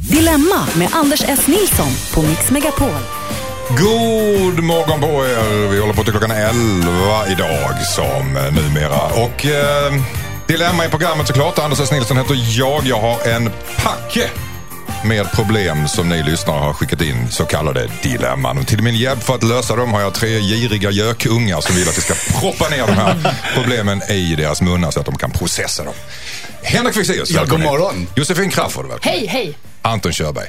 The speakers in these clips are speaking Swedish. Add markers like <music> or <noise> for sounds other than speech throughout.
Dilemma med Anders S. Nilsson på Mix Megapol. God morgon på er. Vi håller på till klockan 11 idag som eh, numera. Och eh, Dilemma i programmet såklart. Anders S. Nilsson heter jag. Jag har en packe med problem som ni lyssnare har skickat in, så kallade dilemman. Och till min hjälp för att lösa dem har jag tre giriga gökungar som vill att vi ska proppa ner de här <laughs> problemen i deras munnar så att de kan processa dem. Henrik Fexeus, Ja, god morgon. Josefin Crafoord, välkommen Hej, hej! Anton Körberg.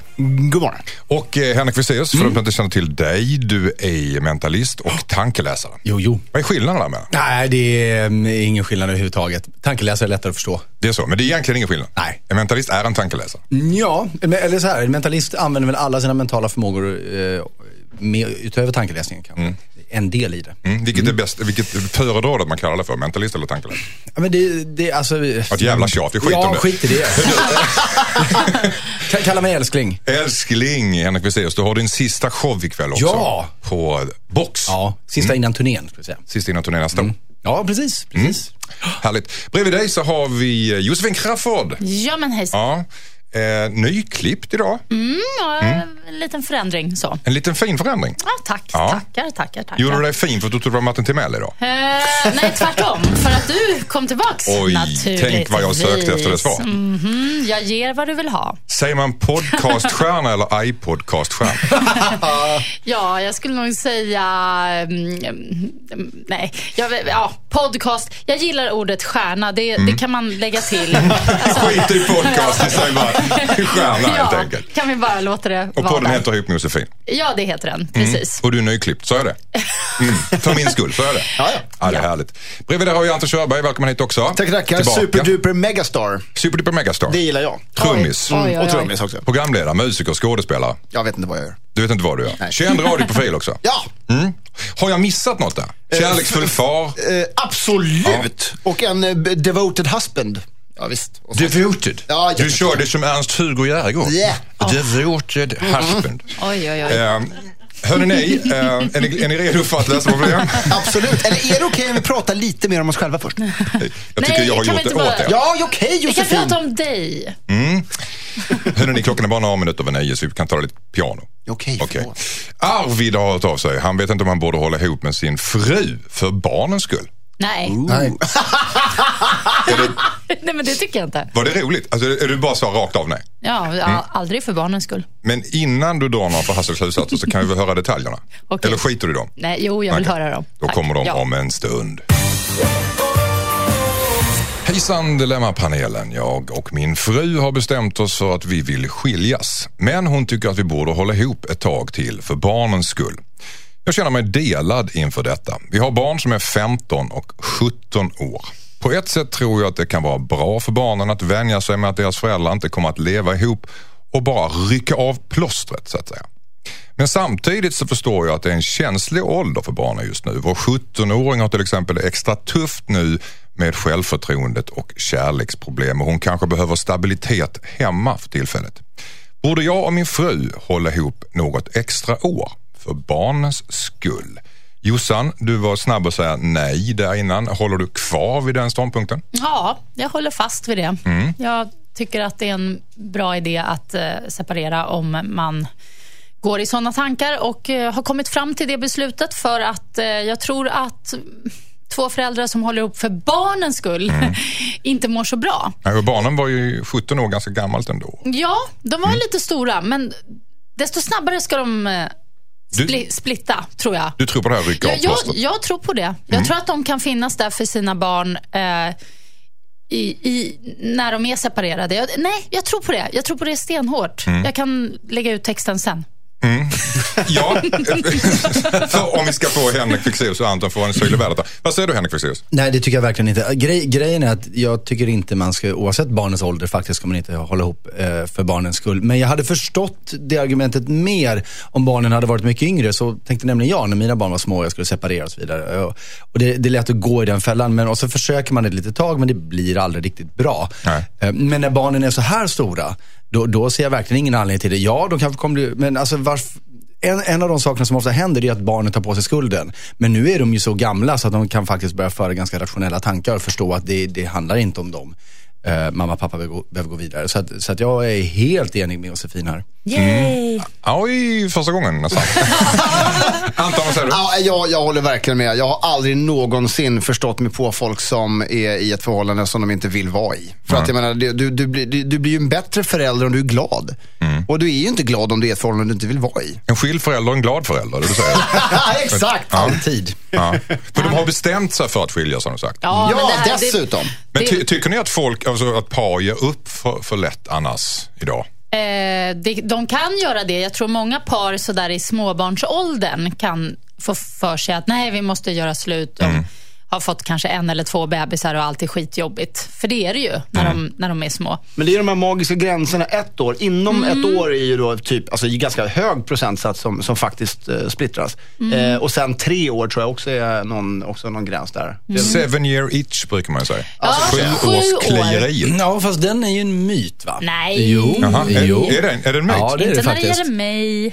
God morgon. Och eh, Henrik Fexeus, för de som inte känner till dig, du är mentalist och tankeläsare. Jo, jo. Vad är skillnaden där med? Nej, det är mm, ingen skillnad överhuvudtaget. Tankeläsare är lättare att förstå. Det är så, men det är egentligen ingen skillnad. Nej. En mentalist är en tankeläsare. Ja, eller så här, en mentalist använder väl alla sina mentala förmågor eh, med, utöver tankeläsningen kanske. En del i det. Mm. Vilket är bäst, vilket föredrar du att man kallar det för? Mentalist eller tankeläsare? Ja, men det, det alltså... Ett jävla tjat, vi skiter ja, om det. skit i det. Ka- Kalla mig älskling. Älskling Henrik Fexeus, du har din sista show ikväll också. Ja. På Box. Ja, sista innan turnén, ska säga. Sista innan turnén nästa år. Ja, precis. precis. Härligt. Bredvid dig så har vi Josefin Crafoord. Ja, men hejsan. Ja. Eh, nyklippt idag. Ja, En liten förändring så. En liten fin förändring. Ja, tack, Ja. tackar, tackar, tackar. Gjorde du dig fin för att du trodde det var Martin Timell idag? Eh, nej, tvärtom. För att du kom tillbaks. Oj, naturligtvis. tänk vad jag sökte efter ett svar. Mhm, jag ger vad du vill ha. Säger man podcaststjärna eller iPodcaststjärna? <laughs> Ja, jag skulle nog säga... mm, mm, nej, jag, ja, podcast. Jag gillar ordet stjärna. Det, Mm. det kan man lägga till. <laughs> Alltså, Skit i podcast, vi säger bara stjärna helt ja, enkelt. kan vi bara låta det Och vara podden heter Ihop med Josefin. Ja, det heter den. Precis. Och du är nyklippt, sa jag det? <laughs> Mm. För min skull, sa jag det? Ja, ja. Ja, det är härligt. Bredvid där har vi Anton Körberg, välkommen hit också. Tackar, tackar. Superduper megastar. Superduper megastar. Det gillar jag. Trummis. Oj, oj, oj. Och trummis också. Programledare, musiker, skådespelare. Jag vet inte vad jag gör. Du vet inte vad du gör. Nej. Känd radioprofil också. Ja, Mm. Har jag missat något där? Kärleksfull far. eh, absolut. Och en eh, devoted husband. Ja, visst. Och så- Devoted. Ja, du körde som Ernst-Hugo Järegård. Yeah. Devoted husband. Oj, oj, oj. Hörni ni, eh, är, ni, är ni redo för att lösa problem? <laughs> Absolut. Eller är det okej om vi pratar lite mer om oss själva först? Jag tycker Nej, jag har kan gjort vi det inte bara- åt er. Ja, okej Vi kan Josefin. prata om dig. Hörrni, ni, klockan är bara några minuter över nio så vi kan ta lite piano. Okej, Okej. förlåt. Arvid har hört av sig. Han vet inte om han borde hålla ihop med sin fru för barnens skull. Nej. Nej. <laughs> Det, Nej, men det tycker jag inte. var det roligt? Alltså, är du bara så rakt av nej? Ja, ja, aldrig för barnens skull. Men innan du drar några förhastade slutsatser så kan vi väl höra detaljerna? Okej. Eller skiter du i dem? Nej, jo, jag vill Okej. höra dem. Då Tack. kommer de ja. om en stund. Hejsan Dilemmapanelen. Jag och min fru har bestämt oss för att vi vill skiljas. Men hon tycker att vi borde hålla ihop ett tag till för barnens skull. Jag känner mig delad inför detta. Vi har barn som är 15 och 17 år. På ett sätt tror jag att det kan vara bra för barnen att vänja sig med att deras föräldrar inte kommer att leva ihop och bara rycka av plåstret så att säga. Men samtidigt så förstår jag att det är en känslig ålder för barnen just nu. Vår 17-åring har till exempel det extra tufft nu med självförtroendet och kärleksproblem och hon kanske behöver stabilitet hemma för tillfället. Borde jag och min fru hålla ihop något extra år för barnens skull? Jossan, du var snabb att säga nej där innan. Håller du kvar vid den ståndpunkten? Ja, jag håller fast vid det. Mm. Jag tycker att det är en bra idé att eh, separera om man går i sådana tankar och eh, har kommit fram till det beslutet för att eh, jag tror att två föräldrar som håller ihop för barnens skull Mm. <laughs> inte mår så bra. Och barnen var ju 17 år ganska gammalt ändå. Ja, de Mm. var lite stora, men desto snabbare ska de spli- splitta, tror jag. Du tror på det här rycka Jag, jag, jag tror på det. Jag Mm. tror att de kan finnas där för sina barn eh, i, i, när de är separerade. Jag, nej, jag tror på det. Jag tror på det stenhårt. Mm. Jag kan lägga ut texten sen. Ja, <laughs> för om vi ska få Henrik Fexeus och Anton i världen. Vad säger du Henrik Fexeus? Nej, det tycker jag verkligen inte. Grej, grejen är att jag tycker inte man ska, oavsett barnens ålder, faktiskt ska man inte hålla ihop eh, för barnens skull. Men jag hade förstått det argumentet mer om barnen hade varit mycket yngre. Så tänkte nämligen jag när mina barn var små och jag skulle separera och så vidare. Och, och det, det är lätt att gå i den fällan. Men, och så försöker man ett litet tag, men det blir aldrig riktigt bra. Nej. Eh, men när barnen är så här stora, då, då ser jag verkligen ingen anledning till det. Ja, de kanske kommer bli, men alltså varför en, en av de sakerna som ofta händer är att barnet tar på sig skulden. Men nu är de ju så gamla så att de kan faktiskt börja föra ganska rationella tankar och förstå att det, det handlar inte om dem eh, mamma och pappa behöver gå, behöver gå vidare. Så, att, så att jag är helt enig med Josefin här. Yay! Oj, första gången nästan. <laughs> Anton, vad säger du? Ja, jag, jag håller verkligen med. Jag har aldrig någonsin förstått mig på folk som är i ett förhållande som de inte vill vara i. För att jag menar, du, du, du, blir- du, du blir ju en bättre förälder om du är glad. Och du är ju inte glad om du är i ett förhållande du inte vill vara i. En skild förälder och en glad förälder, det du säger. <laughs> Exakt! Alltid. Ja. För de har bestämt sig för att skiljas har de sagt. Ja, Ja, men det här, dessutom. Men ty tycker ni att folk, alltså att par ger upp för, för lätt annars idag? Eh, det, de kan göra det. Jag tror många par sådär i småbarnsåldern kan få för sig att nej, vi måste göra slut. De har fått kanske en eller två bebisar och allt är skitjobbigt. För det är det ju när, de, när de är små. Men det är de här magiska gränserna. Ett år. Inom ett år är ju då typ, alltså ganska hög procentsats som, som faktiskt eh, splittras. Eh, och sen tre år tror jag också är någon, också någon gräns där. Det- Seven year itch brukar man ju säga. Ja, Sju sju års år. klieriet. Ja, fast den är ju en myt va? Nej. Jo, Jaha, jo. är, är, det, är det en myt? Ja, det är det Inte när det faktiskt. gäller mig.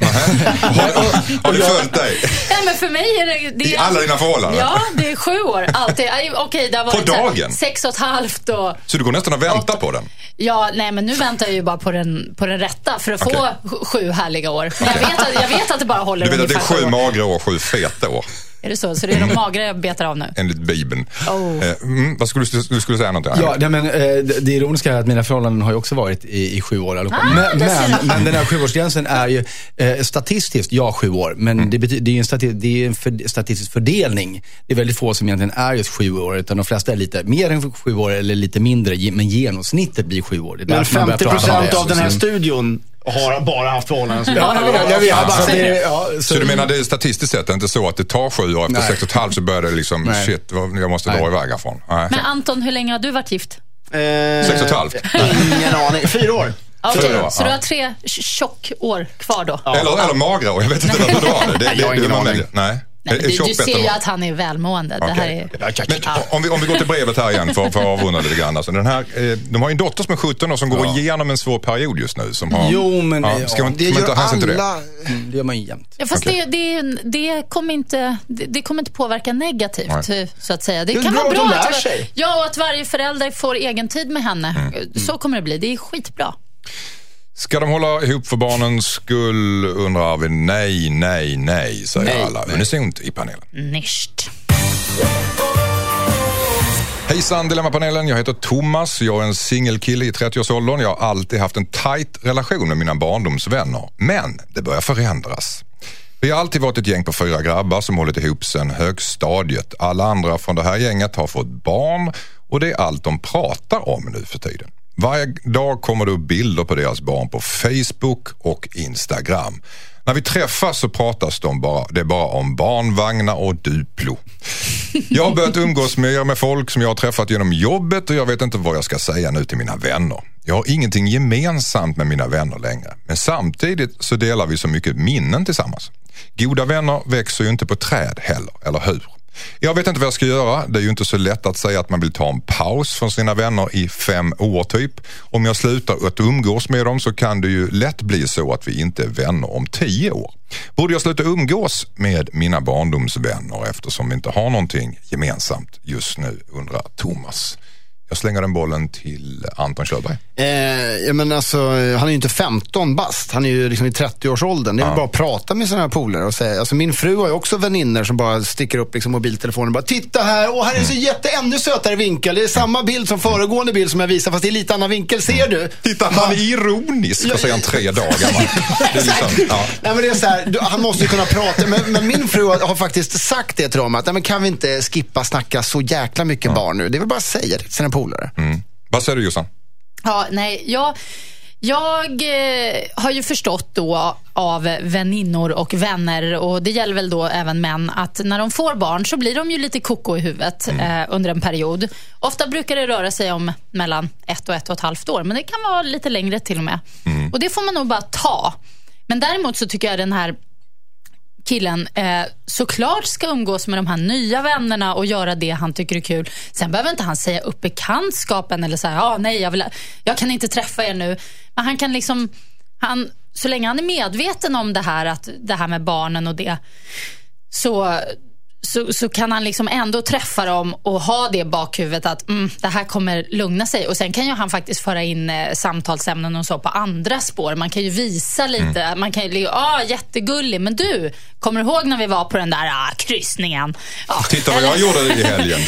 Har, har du följt dig? <laughs> Nej, men för mig är det... det I alla dina förhållanden? Ja, det är sju år. Alltid. Okej, det har varit här dagen? sex och ett halvt och... Så du går nästan och väntar på den? Ja, nej men nu väntar jag ju bara på den, på den rätta för att få Okej. sj- sju härliga år. Men jag, vet att, jag vet att det bara håller Du vet att det är sju magra år sju feta år, Är det så? Så det är de <laughs> magra jag betar av nu? enligt Bibeln. Oh. Eh, mm, vad skulle du, du skulle säga någonting? Ja, nej, men, eh, det, ironiska är att mina förhållanden har ju också varit i, i sju år allihopa. Ah, men, men, men den här sjuårsgränsen är ju eh, statistiskt, ja sju år. Men det, betyder, det är ju en, stati det är en för, statistisk fördelning. Det är väldigt få som egentligen är just sju år, utan de flesta är lite mer än sju år eller lite mindre. Men genomsnittet blir sju år. Det är Men därför man börjar 50 prata om procent av den här studion har bara haft förhållanden som Ja, jag vet, jag vet. Ja, Så så- det, ja, Så du menar det är statistiskt sett inte så att det tar sju år, efter Nej. sex och ett halvt så börjar det liksom, Nej. shit, jag måste dra Nej. iväg härifrån. Nej. Men Anton, hur länge har du varit gift? Eh, Sex och ett halvt? Ingen aning. Fyra år. Fyra år, så ja. du har tre tjock år kvar då? Eller, eller magra år, jag vet inte vad det var. Det, det, Jag har ingen det, aning. Nej. Nej, du, du ser ju att han är välmående. Det här är... Men om vi, om vi går till brevet här igen för, för att avrunda lite grann. Alltså den här, eh, de har ju en dotter som är 17 och som går igenom en svår period just nu. Som har, Jo, men, ja, ja, ska man, Det man gör till det? alla. Mm, Det gör man ju jämt. Ja, fast det, det, det, kommer inte, det, det kommer inte påverka negativt, Nej. så att säga. Det, Det kan vara att bra att, sig. ja, och att varje förälder får egen tid med henne. Mm. Så kommer det bli. Det är skitbra. Ska de hålla ihop för barnens skull undrar vi. Nej, nej, nej, säger Nej, alla unisont i panelen. Nischt. Hejsan Dilemmapanelen, jag heter Thomas. Jag är en singelkille i 30-årsåldern. Jag har alltid haft en tight relation med mina barndomsvänner. Men det börjar förändras. Vi har alltid varit ett gäng på fyra grabbar som hållit ihop sedan högstadiet. Alla andra från det här gänget har fått barn och det är allt de pratar om nu för tiden. Varje dag kommer det upp bilder på deras barn på Facebook och Instagram. När vi träffas så pratas de bara, det är bara om barnvagnar och Duplo. Jag har börjat umgås mer med folk som jag har träffat genom jobbet och jag vet inte vad jag ska säga nu till mina vänner. Jag har ingenting gemensamt med mina vänner längre. Men samtidigt så delar vi så mycket minnen tillsammans. Goda vänner växer ju inte på träd heller, eller hur? Jag vet inte vad jag ska göra. Det är ju inte så lätt att säga att man vill ta en paus från sina vänner i fem år typ. Om jag slutar att umgås med dem så kan det ju lätt bli så att vi inte är vänner om tio år. Borde jag sluta umgås med mina barndomsvänner eftersom vi inte har någonting gemensamt just nu, undrar Thomas. Jag slänger den bollen till Anton Körberg. Eh, ja, men alltså, han är ju inte 15 bast. Han är ju liksom i 30-årsåldern. Det är väl bara att prata med sina här polare och säga. Alltså, min fru har ju också vänner som bara sticker upp liksom, mobiltelefonen och bara “Titta här, och här är så jätte, ännu sötare vinkel. Det är samma bild som föregående bild som jag visade fast är lite annan vinkel. Ser du?” Titta, han är ironisk och säger han tre dagar gammal. Det är liksom, ja. Nej, men det är så här, du, han måste ju kunna prata. Men, men min fru har, faktiskt sagt det till dem. Att, nej, men kan vi inte skippa snacka så jäkla mycket barn nu? Det är väl bara att säga det till sina polare. Mm. Vad säger du Jossan? Ja, nej, jag, jag eh, har ju förstått då av väninnor och vänner, och det gäller väl då även män, att när de får barn så blir de ju lite koko i huvudet eh, under en period. Ofta brukar det röra sig om mellan ett och ett och ett halvt år, men det kan vara lite längre till och med. Och det får man nog bara ta. Men däremot så tycker jag den här killen eh, såklart ska umgås med de här nya vännerna och göra det han tycker är kul. Sen behöver inte han säga upp bekantskapen eller säga, ah, nej, jag, vill, jag kan inte träffa er nu. Men han kan liksom, han, så länge han är medveten om det här, att, det här med barnen och det, så, så, så kan han liksom ändå träffa dem och ha det bakhuvudet att mm, det här kommer lugna sig. Och Sen kan ju han faktiskt föra in eh, samtalsämnen och så på andra spår. Man kan ju visa lite. Mm. Man kan ju ah, jättegullig, men du, kommer du ihåg när vi var på den där ah, kryssningen? Ja, Titta vad jag gjorde i helgen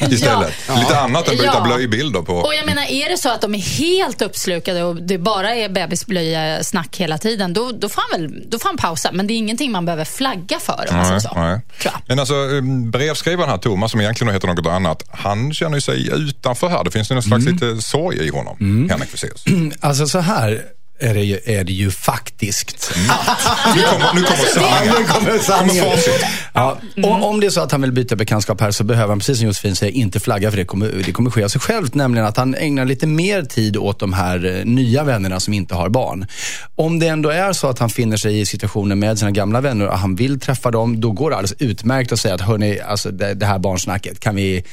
<laughs> istället. Lite annat än byta Ja. blöjbilder på. Och jag menar, är det så att de är helt uppslukade och det bara är bebisblöja-snack hela tiden, då, då, får han väl, då får han pausa. Men det är ingenting man behöver flagga för, om Nej, så. nej. Tror jag. Men alltså eh, brevskrivaren här, Thomas, som egentligen heter något annat, han känner sig utanför här. Det finns ju någon slags lite sorg i honom, Henrik Fexeus. <clears throat> Alltså så här är det ju, är det ju faktiskt. <laughs> Nu kommer, nu kommer sanningen. nu kommer sanningen. Ja, och om det är så att han vill byta bekantskap här så behöver han, precis som Josefin säger, inte flagga för det kommer, det kommer ske av sig självt. Nämligen att han ägnar lite mer tid åt de här eh, nya vännerna som inte har barn. Om det ändå är så att han finner sig i situationen med sina gamla vänner och han vill träffa dem, då går det alldeles utmärkt att säga att hörni, alltså det, det här barnsnacket, kan vi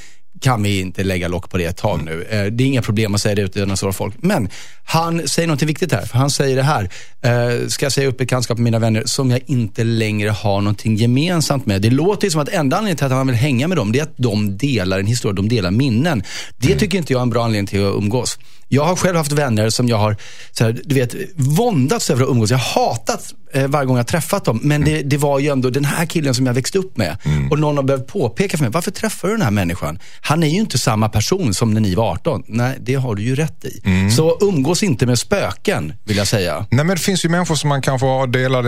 kan vi inte lägga lock på det ett tag nu. Eh, Det är inga problem att säga det utan att såra folk. Men han säger något viktigt här. För han säger det här. eh, Ska jag säga upp bekantskap med mina vänner som jag inte längre har någonting gemensamt med. Det låter som att enda anledningen till att han vill hänga med dem, det är att de delar en historia, de delar minnen. Det tycker inte jag är en bra anledning till att umgås. Jag har själv haft vänner som jag har så här, du vet, våndats över att umgås. Jag har hatat eh, varje gång jag träffat dem. Men det, det var ju ändå den här killen som jag växte upp med. Och någon har behövt påpeka för mig, varför träffar du den här människan? Han är ju inte samma person som när ni var 18. Nej, det har du ju rätt i. Så umgås inte med spöken, vill jag säga. Nej, men det finns ju människor som man kanske har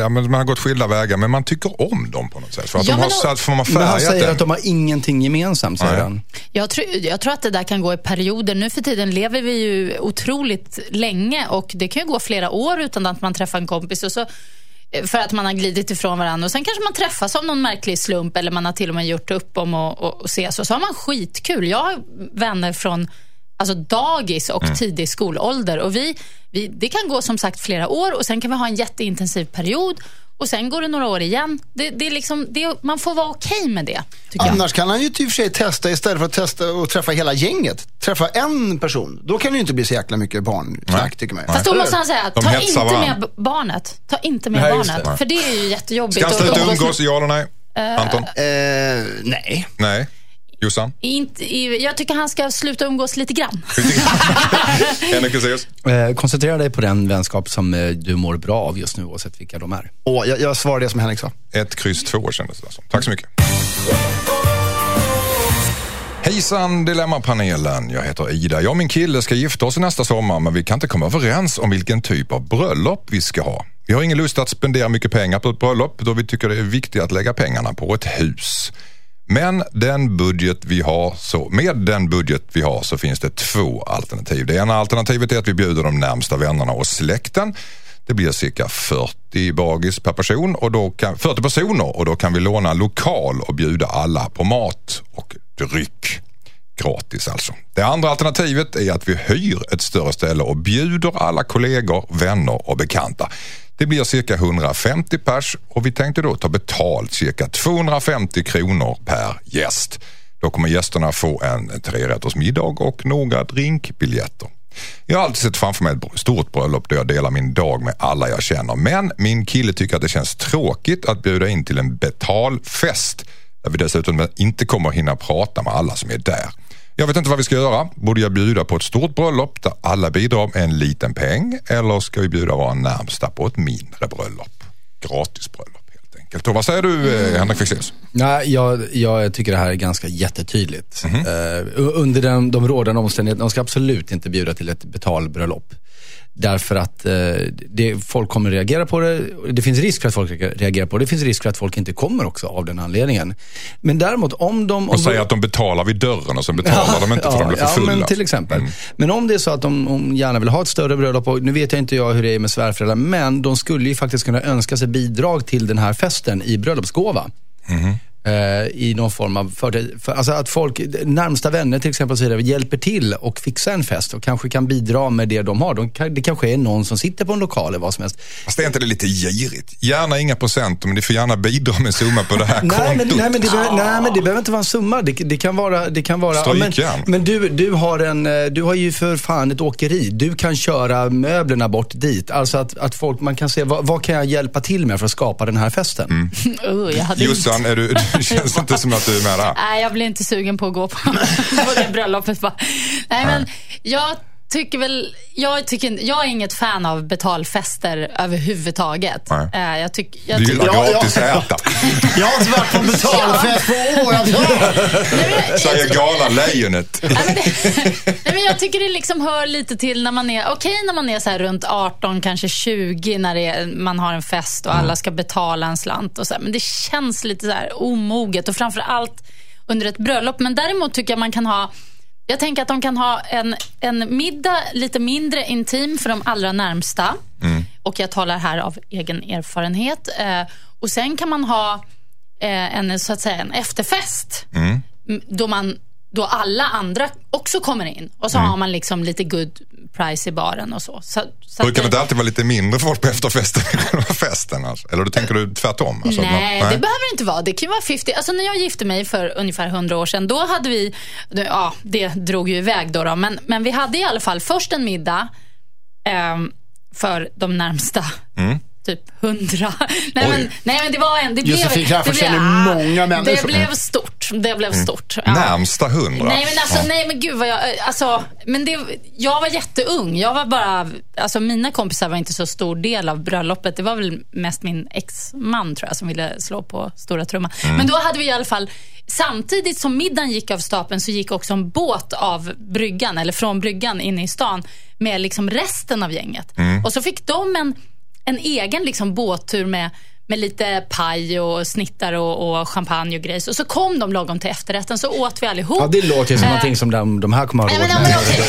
men man har gått skilda vägar, men man tycker om dem på något sätt. För att Ja, de har då- för har Men han färgat säger den. att de har ingenting gemensamt, säger Nej. han. Jag tror, jag tror att det där kan gå i perioder. Nu för tiden lever vi ju otroligt länge och det kan ju gå flera år utan att man träffar en kompis. Och så, eh, för att man har glidit ifrån varandra. Och Sen kanske man träffas av någon märklig slump eller man har till och med gjort upp om att ses. Och så har man skitkul. Jag har vänner från alltså dagis och tidig skolålder. Och vi, vi, det kan gå som sagt flera år och sen kan vi ha en jätteintensiv period. Och Sen går det några år igen. Det, det är liksom, det, man får vara okej med det, tycker jag. Annars kan han ju i och för sig testa istället för att testa och träffa hela gänget. Träffa en person. Då kan det ju inte bli så jäkla mycket barnsnack tycker man. Fast då måste han säga, ta inte varann. med barnet. Ta inte med Nej, barnet. det. För det är ju jättejobbigt. Ska han sluta umgås ja eller nej? Anton? Eh, nej. Nej. Jossan? Inte, jag tycker han ska sluta umgås lite grann. <laughs> Henrik Fexeus? Eh, koncentrera dig på den vänskap som eh, du mår bra av just nu, oavsett vilka de är. Åh, jag, jag svarar det som Henrik sa. Ett kryss två kändes det som. Tack så mycket. Hejsan Dilemmapanelen, jag heter Ida. Jag och min kille ska gifta oss nästa sommar men vi kan inte komma överens om vilken typ av bröllop vi ska ha. Vi har ingen lust att spendera mycket pengar på ett bröllop då vi tycker det är viktigt att lägga pengarna på ett hus. Men den budget vi har så, med den budget vi har så finns det två alternativ. Det ena alternativet är att vi bjuder de närmsta vännerna och släkten. Det blir cirka 40 bagis per person och då kan, 40 personer och då kan vi låna en lokal och bjuda alla på mat och dryck. Gratis alltså. Det andra alternativet är att vi hyr ett större ställe och bjuder alla kollegor, vänner och bekanta. Det blir cirka 150 pers och vi tänkte då ta betalt cirka 250 kronor per gäst. Då kommer gästerna få en trerätters middag och några drinkbiljetter. Jag har alltid sett framför mig ett stort bröllop där jag delar min dag med alla jag känner. Men min kille tycker att det känns tråkigt att bjuda in till en betalfest där vi dessutom inte kommer hinna prata med alla som är där. Jag vet inte vad vi ska göra. Borde jag bjuda på ett stort bröllop där alla bidrar med en liten peng eller ska vi bjuda våra närmsta på ett mindre bröllop? Gratisbröllop helt enkelt. Och vad säger du eh, Henrik Fexeus? Nej, jag, jag tycker det här är ganska jättetydligt. Mhm. Eh, under den, de rådande omständigheterna, de ska absolut inte bjuda till ett betalbröllop. Därför att eh, det, folk kommer reagera på det. Det finns risk för att folk reagerar på det. Det finns risk för att folk inte kommer också av den anledningen. Men däremot om de... Om Och säger att de betalar vid dörren och sen betalar de inte för de blir för ja, fulla. men till exempel. Men om det är så att de, de gärna vill ha ett större bröllop, och nu vet jag inte jag hur det är med svärföräldrar, men de skulle ju faktiskt kunna önska sig bidrag till den här festen i bröllopsgåva. Eh, I någon form av för, för, alltså att folk, närmsta vänner till exempel, så vidare, hjälper till och fixar en fest och kanske kan bidra med det de har. De, det kanske är någon som sitter på en lokal eller vad som helst. Fast är inte det lite girigt? Gärna inga procent men ni får gärna bidra med en summa på det här <laughs> Nej men, kontot. nej, men det behöver, nej, men det behöver inte vara en summa. Det, det kan vara... Det kan vara ja, men men du, du, har en, eh, du har ju för fan ett åkeri. Du kan köra möblerna bort dit. Alltså att, att folk, man kan se, vad, vad kan jag hjälpa till med för att skapa den här festen? Mm. <laughs> Jag hade inte- Jossan, är du, <laughs> Det känns inte som att du är med där. Nej, jag blir inte sugen på att gå på, <laughs> på det bröllopet. Bara. Nej, men jag tycker väl, jag, tycker, jag är inget fan av betalfester överhuvudtaget. Nej. Eh, Jag tycker, jag Du gillar gratis ja. äta. Jag har inte varit på betalfest på men <laughs> jag- Säger galna lejonet. Jag tycker det liksom hör lite till när man är, okej när man är så här runt 18, kanske 20, när det är, man har en fest och alla ska betala en slant. Och så här, men det känns lite så här omoget och framför allt under ett bröllop. Men däremot tycker jag man kan ha jag tänker att de kan ha en, en middag lite mindre intim för de allra närmsta. Och jag talar här av egen erfarenhet. Eh, och sen kan man ha eh, en, så att säga, en efterfest. Mm, Då, man, då alla andra också kommer in. Och så har man liksom lite good price i baren och så. så, så Brukar det inte alltid vara lite mindre folk på efterfesten än festen? Alltså? Eller då tänker du tvärtom? Alltså, att man- Nej, det behöver inte vara. Det kan vara 50. Alltså när jag gifte mig för ungefär 100 år sedan, då hade vi, ja, det drog ju iväg då, då men, men vi hade i alla fall först en middag ehm, för de närmsta. Mm. Typ 100. <laughs> Nej men, nej men det var en. Det blev, Josefin Crafoord känner många människor. Det blev stort. Det blev stort. Ja. Mm. Närmsta hundra? Nej men alltså, nej men gud vad jag, alltså, men det, jag var jätteung. Jag var bara, alltså mina kompisar var inte så stor del av bröllopet. Det var väl mest min exman tror jag som ville slå på stora trumman. Men då hade vi i alla fall, samtidigt som middagen gick av stapeln så gick också en båt av bryggan, eller från bryggan inne i stan med liksom resten av gänget. Och så fick de en, en egen liksom båttur med med lite paj och snittar och, och champagne och grejs. Och så kom de lagom till efterrätten, så åt vi allihop. Ja, det låter ju som Eh, någonting som de, de här kommer ha Nej, råd men, med. okej?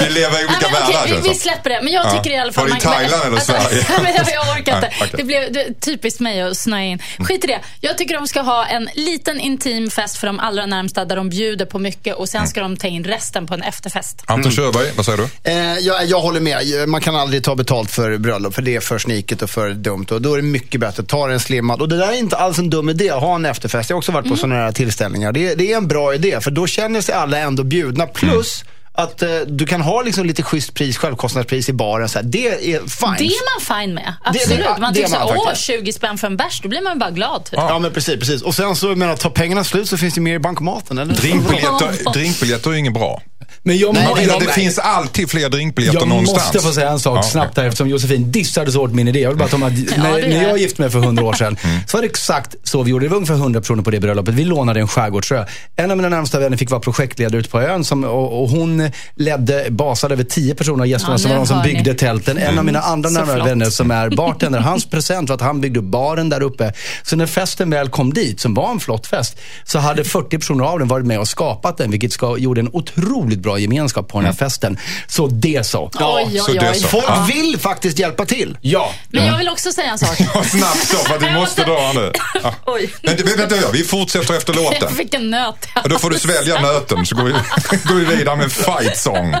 <laughs> Vi lever i olika världar, vi, det släpper det. Men jag Ja. tycker i alla fall... Var det i Thailand eller alltså, Sverige? <laughs> nej, men jag orkar inte. Nej. Det blev det, typiskt mig att snöa in. Skit i det. Jag tycker de ska ha en liten intim fest för de allra närmsta där de bjuder på mycket och sen ska de ta in resten på en efterfest. Anton Körberg, vad säger du? Eh, jag, jag håller med. Man kan aldrig ta betalt för bröllop, för det är för sniket och för dumt. Och då är det mycket bättre att ta en slimmad. Och det där är inte alls en dum idé, att ha en efterfest. Jag har också varit på sådana här tillställningar. Det, det är en bra idé, för då känner sig alla ändå bjudna. Plus att eh, du kan ha liksom lite schysst pris, självkostnadspris i baren. Så här. Det är fine. Det är man fine med. det- Absolut. man det är tycker så, man åh, faktiskt. 20 spänn för en bärs, då blir man bara glad. Typ. Ja, men precis, precis. Och sen så, menar, tar pengarna slut så finns det mer i bankomaten, eller? Drinkbiljetter, drinkbiljetter är inget bra. Men jag, vill, jag, det finns alltid fler drinkbiljetter jag någonstans. måste få säga en sak Ja, snabbt här eftersom Josefin dissade så hårt min idé. Jag vill bara ta med, <laughs> när, det när är. jag gifte mig för hundra år sedan <laughs> Mm. så var det exakt så vi gjorde. Det var ungefär 100 personer på det bröllopet. Vi lånade en skärgårdsö. En av mina närmsta vänner fick vara projektledare ute på ön som, och, och hon ledde, basade över 10 personer av gästerna Ja, som var de som hör ni. byggde tälten. En av mina andra Så närmare flott. vänner som är <laughs> bartender, hans present var att han byggde upp baren där uppe. Så när festen väl kom dit, som var en flott fest, så hade 40 personer av den varit med och skapat den, vilket ska, gjorde en otroligt bra gemenskap på den här festen. Så det så. Oj, så oj, det är oj. så. Folk Ja. vill faktiskt hjälpa till. Ja. Men jag vill också säga en sak. <laughs> Ja, Snabbt så, för vi måste dra nu. <laughs> Ja. Oj. Men inte jag, vi fortsätter efter låten. Jag fick en nöt. Då får du svälja nöten så går vi, <laughs> går vi vidare med fight song.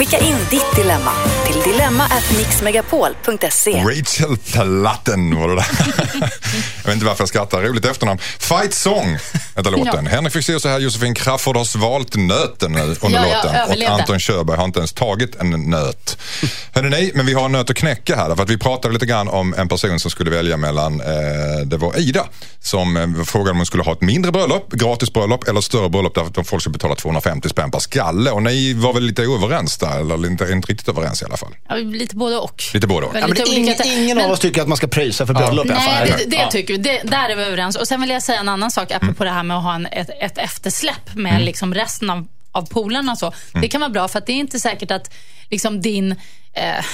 Skicka in ditt dilemma till dilemma@mixmegapol.se. Rachel Platten var det där. <laughs> Jag vet inte varför jag skrattar. Roligt efternamn. Fight Song heter låten. Ja. Henrik Fexeus och här Josefin Crafoord har svalt nöten under Ja, låten. Och. Anton Körberg har inte ens tagit en nöt. Hörrni, nej, men vi har en nöt att knäcka här. För att vi pratade lite grann om en person som skulle välja mellan, eh, det var Ida, som eh, frågade om hon skulle ha ett mindre bröllop, gratis bröllop eller större bröllop därför att folk skulle betala 250 spänn per skalle. Och ni var väl lite överens där, eller inte, inte riktigt överens i alla fall. Ja, lite både och. Lite både och. Ja, men lite ingen ingen Men- av oss tycker att man ska pröjsa för bröllop i alla fall. Nej, det, det tycker vi. Det, där är vi överens. Och Sen vill jag säga en annan sak apropå det här med att ha en, ett, ett eftersläpp med liksom resten av, av polarna. och Så. Det kan vara bra för att det är inte säkert att liksom din eh,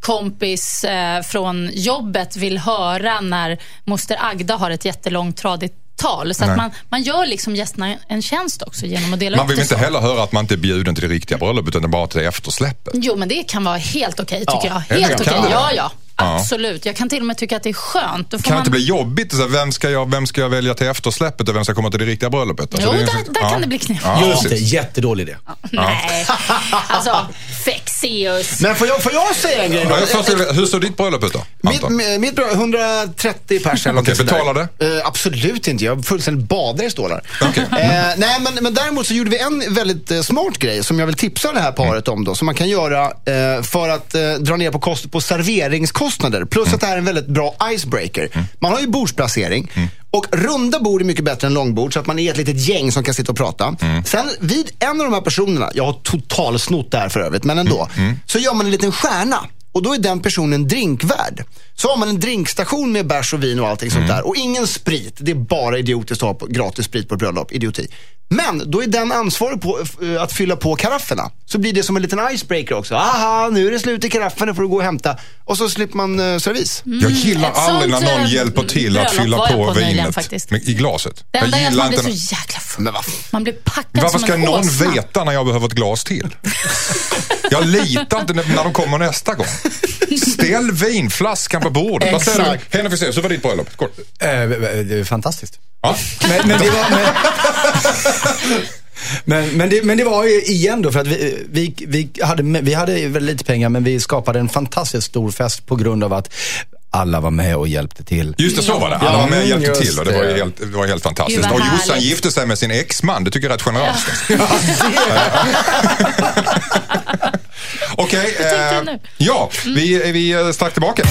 kompis eh, från jobbet vill höra när moster Agda har ett jättelångt tradigt tal. Så att man, man gör liksom gästerna en tjänst också genom att dela Man upp vill inte så. heller höra att man inte är bjuden till det riktiga bröllopet utan bara till eftersläppet. Jo, men det kan vara helt okej tycker Ja, jag. Helt okej. det? Ja, ja. Absolut. Jag kan till och med tycka att det är skönt. Då får Kan man... inte bli jobbigt? Så här, vem, ska jag, vem ska jag välja till eftersläppet och vem ska komma till det riktiga bröllopet? Jo, det är ju- där- där kan det bli knepigt. Ja, Just det, jättedålig idé. Nej, alltså Fexeus. Men får jag, får jag säga en grej då? Ja, jag först, hur såg ditt bröllop ut då? Mitt, Anton? mitt bröd, 130 pers eller Okej, sådär. betalar Eh, absolut inte. Jag fullständigt badar i stålar. Okej. Eh, nej, men, men däremot så gjorde vi en väldigt eh, smart grej som jag vill tipsa det här paret om då. Som man kan göra eh, för att dra ner på, kost, på serveringskostnader omkostnader. Plus att det här är en väldigt bra icebreaker. Man har ju bordsplacering. Och runda bord är mycket bättre än långbord så att man är ett litet gäng som kan sitta och prata. Sen vid en av de här personerna, jag har totalsnott det här för övrigt, men ändå. Så gör man en liten stjärna. Och då är den personen drinkvärd. Så har man en drinkstation med bärs och vin och allting sånt där. Och ingen sprit. Det är bara idiotiskt att ha på- gratis sprit på ett bröllop. Idioti. Men då är den ansvarig på eh, att fylla på karafferna. Så blir det som en liten icebreaker också. Aha, nu är det slut i karaffen, nu får du gå och hämta. Och så slipper man eh, servis. Jag gillar Ett aldrig när någon eh, hjälper till att fylla jag på, på vinet med, i glaset. Det enda är att gillar man blir inte så jäkla full. Men. Man blir packad Varför som ska en någon åsna. veta när jag behöver ett glas till? Jag litar inte när när de kommer nästa gång. <laughs> Ställ vinflaskan på bordet. Vad säger Exakt. du? Henrik Fexeus, hur var ditt bröllop? Kort. Eh, det är fantastiskt. Ja. Men, men, det var, men, men, men, det, men det var ju igen då för att vi, vi, vi, hade, vi hade väldigt lite pengar men vi skapade en fantastiskt stor fest på grund av att alla var med och hjälpte till. Just det, så var det. Alla Ja, var med och hjälpte till och det var ju helt, det var helt fantastiskt. Och Jossan gifte sig med sin exman. Det tycker jag är rätt generöst. <laughs> Okej, tänkte eh, ja, vi, vi är strax tillbaka.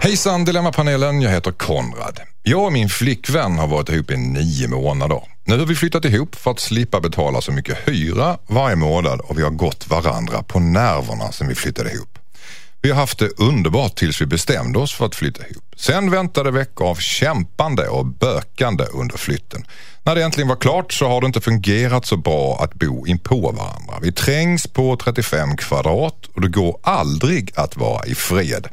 Hejsan Dilemmapanelen, jag heter Konrad. Jag och min flickvän har varit ihop i nio månader. Nu har vi flyttat ihop för att slippa betala så mycket hyra varje månad och vi har gått varandra på nerverna sen vi flyttade ihop. Vi har haft det underbart tills vi bestämde oss för att flytta ihop. Sen väntade veckor av kämpande och bökande under flytten. När det äntligen var klart så har det inte fungerat så bra att bo in på varandra. Vi trängs på 35 kvadrat och det går aldrig att vara i fred.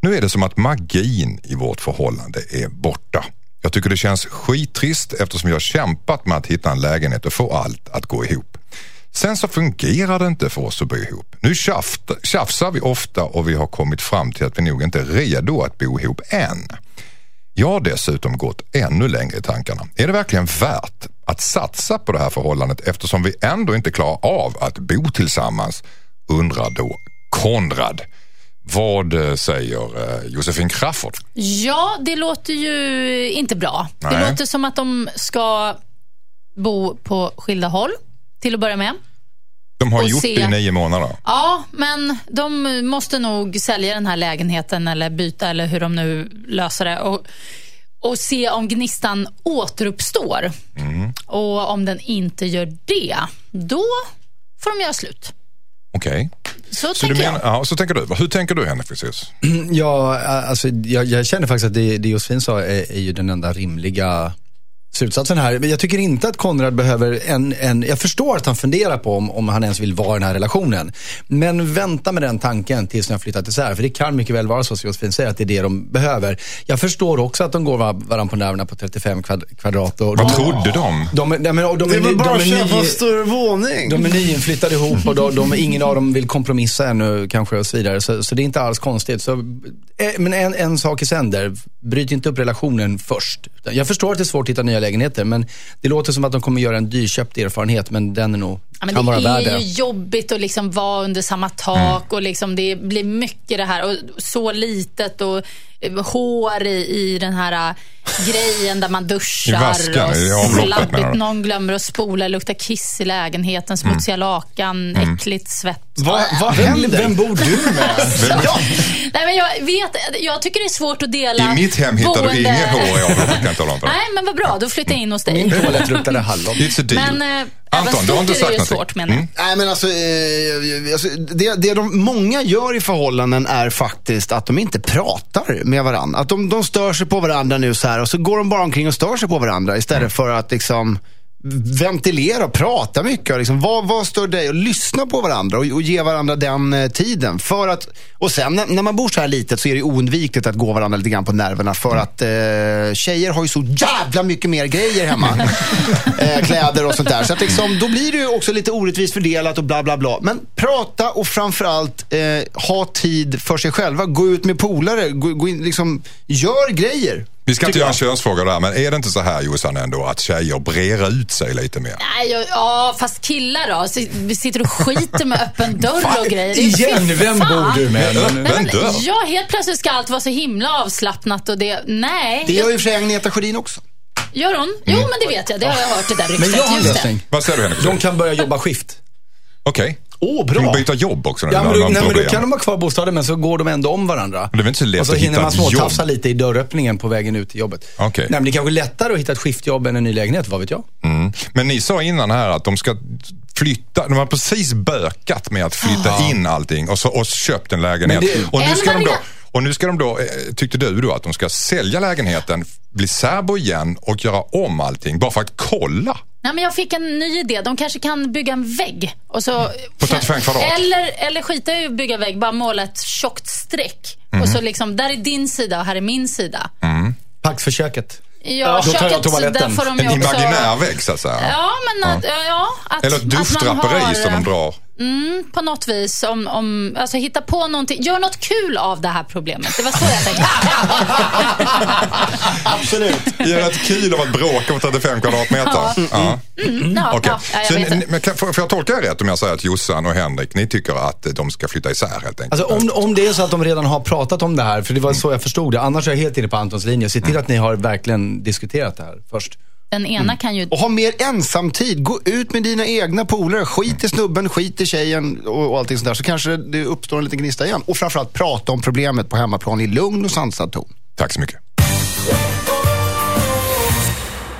Nu är det som att magin i vårt förhållande är borta. Jag tycker det känns skittrist eftersom jag har kämpat med att hitta en lägenhet och få allt att gå ihop. Sen så fungerar det inte för oss att bo ihop. Nu tjafsar vi ofta och vi har kommit fram till att vi nog inte är redo att bo ihop än. Jag har dessutom gått ännu längre i tankarna. Är det verkligen värt att satsa på det här förhållandet eftersom vi ändå inte klarar av att bo tillsammans? Undrar då Konrad. Vad eh, säger eh, Josefin Crafoord? Ja, det låter ju inte bra. Det Nej. låter som att de ska bo på skilda håll, till att börja med. De har gjort se- det i nio månader. Ja, men de måste nog sälja den här lägenheten eller byta eller hur de nu löser det. Och, och se om gnistan återuppstår. Mm. Och om den inte gör det, då får de göra slut. Okej. Så, Så, du tänker menar, jag. ja, så tänker du. Hur tänker du Henrik Fexeus? <clears throat> Ja, alltså, jag, jag känner faktiskt att det, det Josefin sa är, är ju den enda rimliga slutsatsen här. Men jag tycker inte att Konrad behöver en, en jag förstår att han funderar på om, om han ens vill vara i den här relationen. Men vänta med den tanken tills ni har flyttat isär. För det kan mycket väl vara så som Josefin säger att det är det de behöver. Jag förstår också att de går var- varandra på nerverna på 35 kvad, kvadrat. Och Vad de, trodde de? de, nej, men, och de, Det är, är väl bara de, att köpa en större våning. de är nyinflyttade ihop och de, de, ingen av dem vill kompromissa ännu kanske och så vidare. Så, så det är inte alls konstigt. Så, eh, men en, en sak i sänder, bryt inte upp relationen först. Jag förstår att det är svårt att hitta nya lägenheter men det låter som att de kommer göra en dyrköpt erfarenhet men den är nog, Ja, men kan vara det är ju det. jobbigt att liksom vara under samma tak och liksom det blir mycket det här och så litet och hår i, i den här eh, grejen där man duschar I vasken, och slabbigt. du? Någon glömmer att spola, luktar kiss i lägenheten, smutsiga lakan, äckligt svett. Vad, vad händer? vem bor du med? <laughs> Ja. Nej, men jag, vet, jag tycker det är svårt att dela I mitt hem hittar du boende- inget hår avloppet kan jag tala om för dig. Nej, men vad bra. Då flyttar jag in hos Min dig. toalett luktade hallon. It's a deal. Men eh, Anton, du har inte är sagt någonting. svårt jag. Mm. Nej men alltså, eh, alltså det, det de många gör i förhållanden är faktiskt att de inte pratar med varandra. Att de, de stör sig på varandra nu så här och så går de bara omkring och stör sig på varandra istället Mm. för att liksom ventilera och prata mycket. Och liksom, vad, vad stör dig? Och lyssna på varandra och, och ge varandra den eh, tiden. För att, och sen när, när man bor så här litet så är det oundvikligt att gå varandra lite grann på nerverna. För att eh, tjejer har ju så jävla mycket mer grejer hemma. <laughs> eh, kläder och sånt där. Så att liksom, då blir det ju också lite orättvist fördelat och bla bla bla. Men prata och framförallt eh, ha tid för sig själva. Gå ut med polare. Gå, gå in, liksom, gör grejer. Vi ska inte göra en könsfråga där, men är det inte så här Jossan ändå att tjejer brer ut sig lite mer? Nej, ja, fast killar då? Si- Vi sitter och skiter med öppen dörr och grejer. Det är- Igen, fy vem fan. bor du med? Öppen Nej, men, dörr? ja, helt plötsligt ska allt vara så himla avslappnat och det... Nej. Det gör ju för sig Agneta Sjödin också. Gör hon? Jo, men det vet jag. Det har jag hört det där ryktet. Men jag har en lösning. Vad säger du Henrik? De kan börja jobba skift. Okej. Åh, Kan bra. de byta jobb också? Ja, men någon nej, men då kan de ha kvar bostaden men så går de ändå om varandra. det är väl inte så lätt Och så att hinner hitta man småtafsa lite i dörröppningen på vägen ut till jobbet. Okej. Nej, men det är kanske lättare att hitta ett skiftjobb än en ny lägenhet, vad vet jag? Mm. Men ni sa innan här att de ska flytta, de har precis bökat med att flytta in allting och, så, och köpt en lägenhet. Det- och, nu ska de då. Och nu ska de då, eh, tyckte du då att de ska sälja lägenheten, bli särbo igen och göra om allting bara för att kolla? Nej, men jag fick en ny idé. De kanske kan bygga en vägg. Och så, På 35 kvadrat? Eller, eller skita i att bygga vägg, bara måla ett tjockt streck. Och så liksom, där är din sida och här är min sida. Pax för köket. Ja, jag köket, där får de ju En också... imaginär vägg så att säga. Ja, men att, ja. Ja, att, Eller ett duschdraperi har, som de drar. Mm, på något vis. Om, om, alltså hitta på någonting. Gör något kul av det här problemet. Det var så jag tänkte. <laughs> Absolut. Gör ett kul av att bråka på 35 kvadratmeter. Ja. ja, Okej. ja, ja, jag Så vet ni- inte. men kan, får får jag tolka er rätt om jag säger att Jossan och Henrik, ni tycker att de ska flytta isär helt enkelt? Alltså om, om det är så att de redan har pratat om det här, för det var så jag förstod det. Annars är jag helt inne på Antons linje. Se till att ni har verkligen diskuterat det här först. Den ena kan ju... Och ha mer ensamtid. Gå ut med dina egna polare. Skit i snubben, skit i tjejen och, och allting sånt där. Så kanske det uppstår en liten gnista igen. Och framförallt prata om problemet på hemmaplan i lugn och sansad ton. Tack så mycket.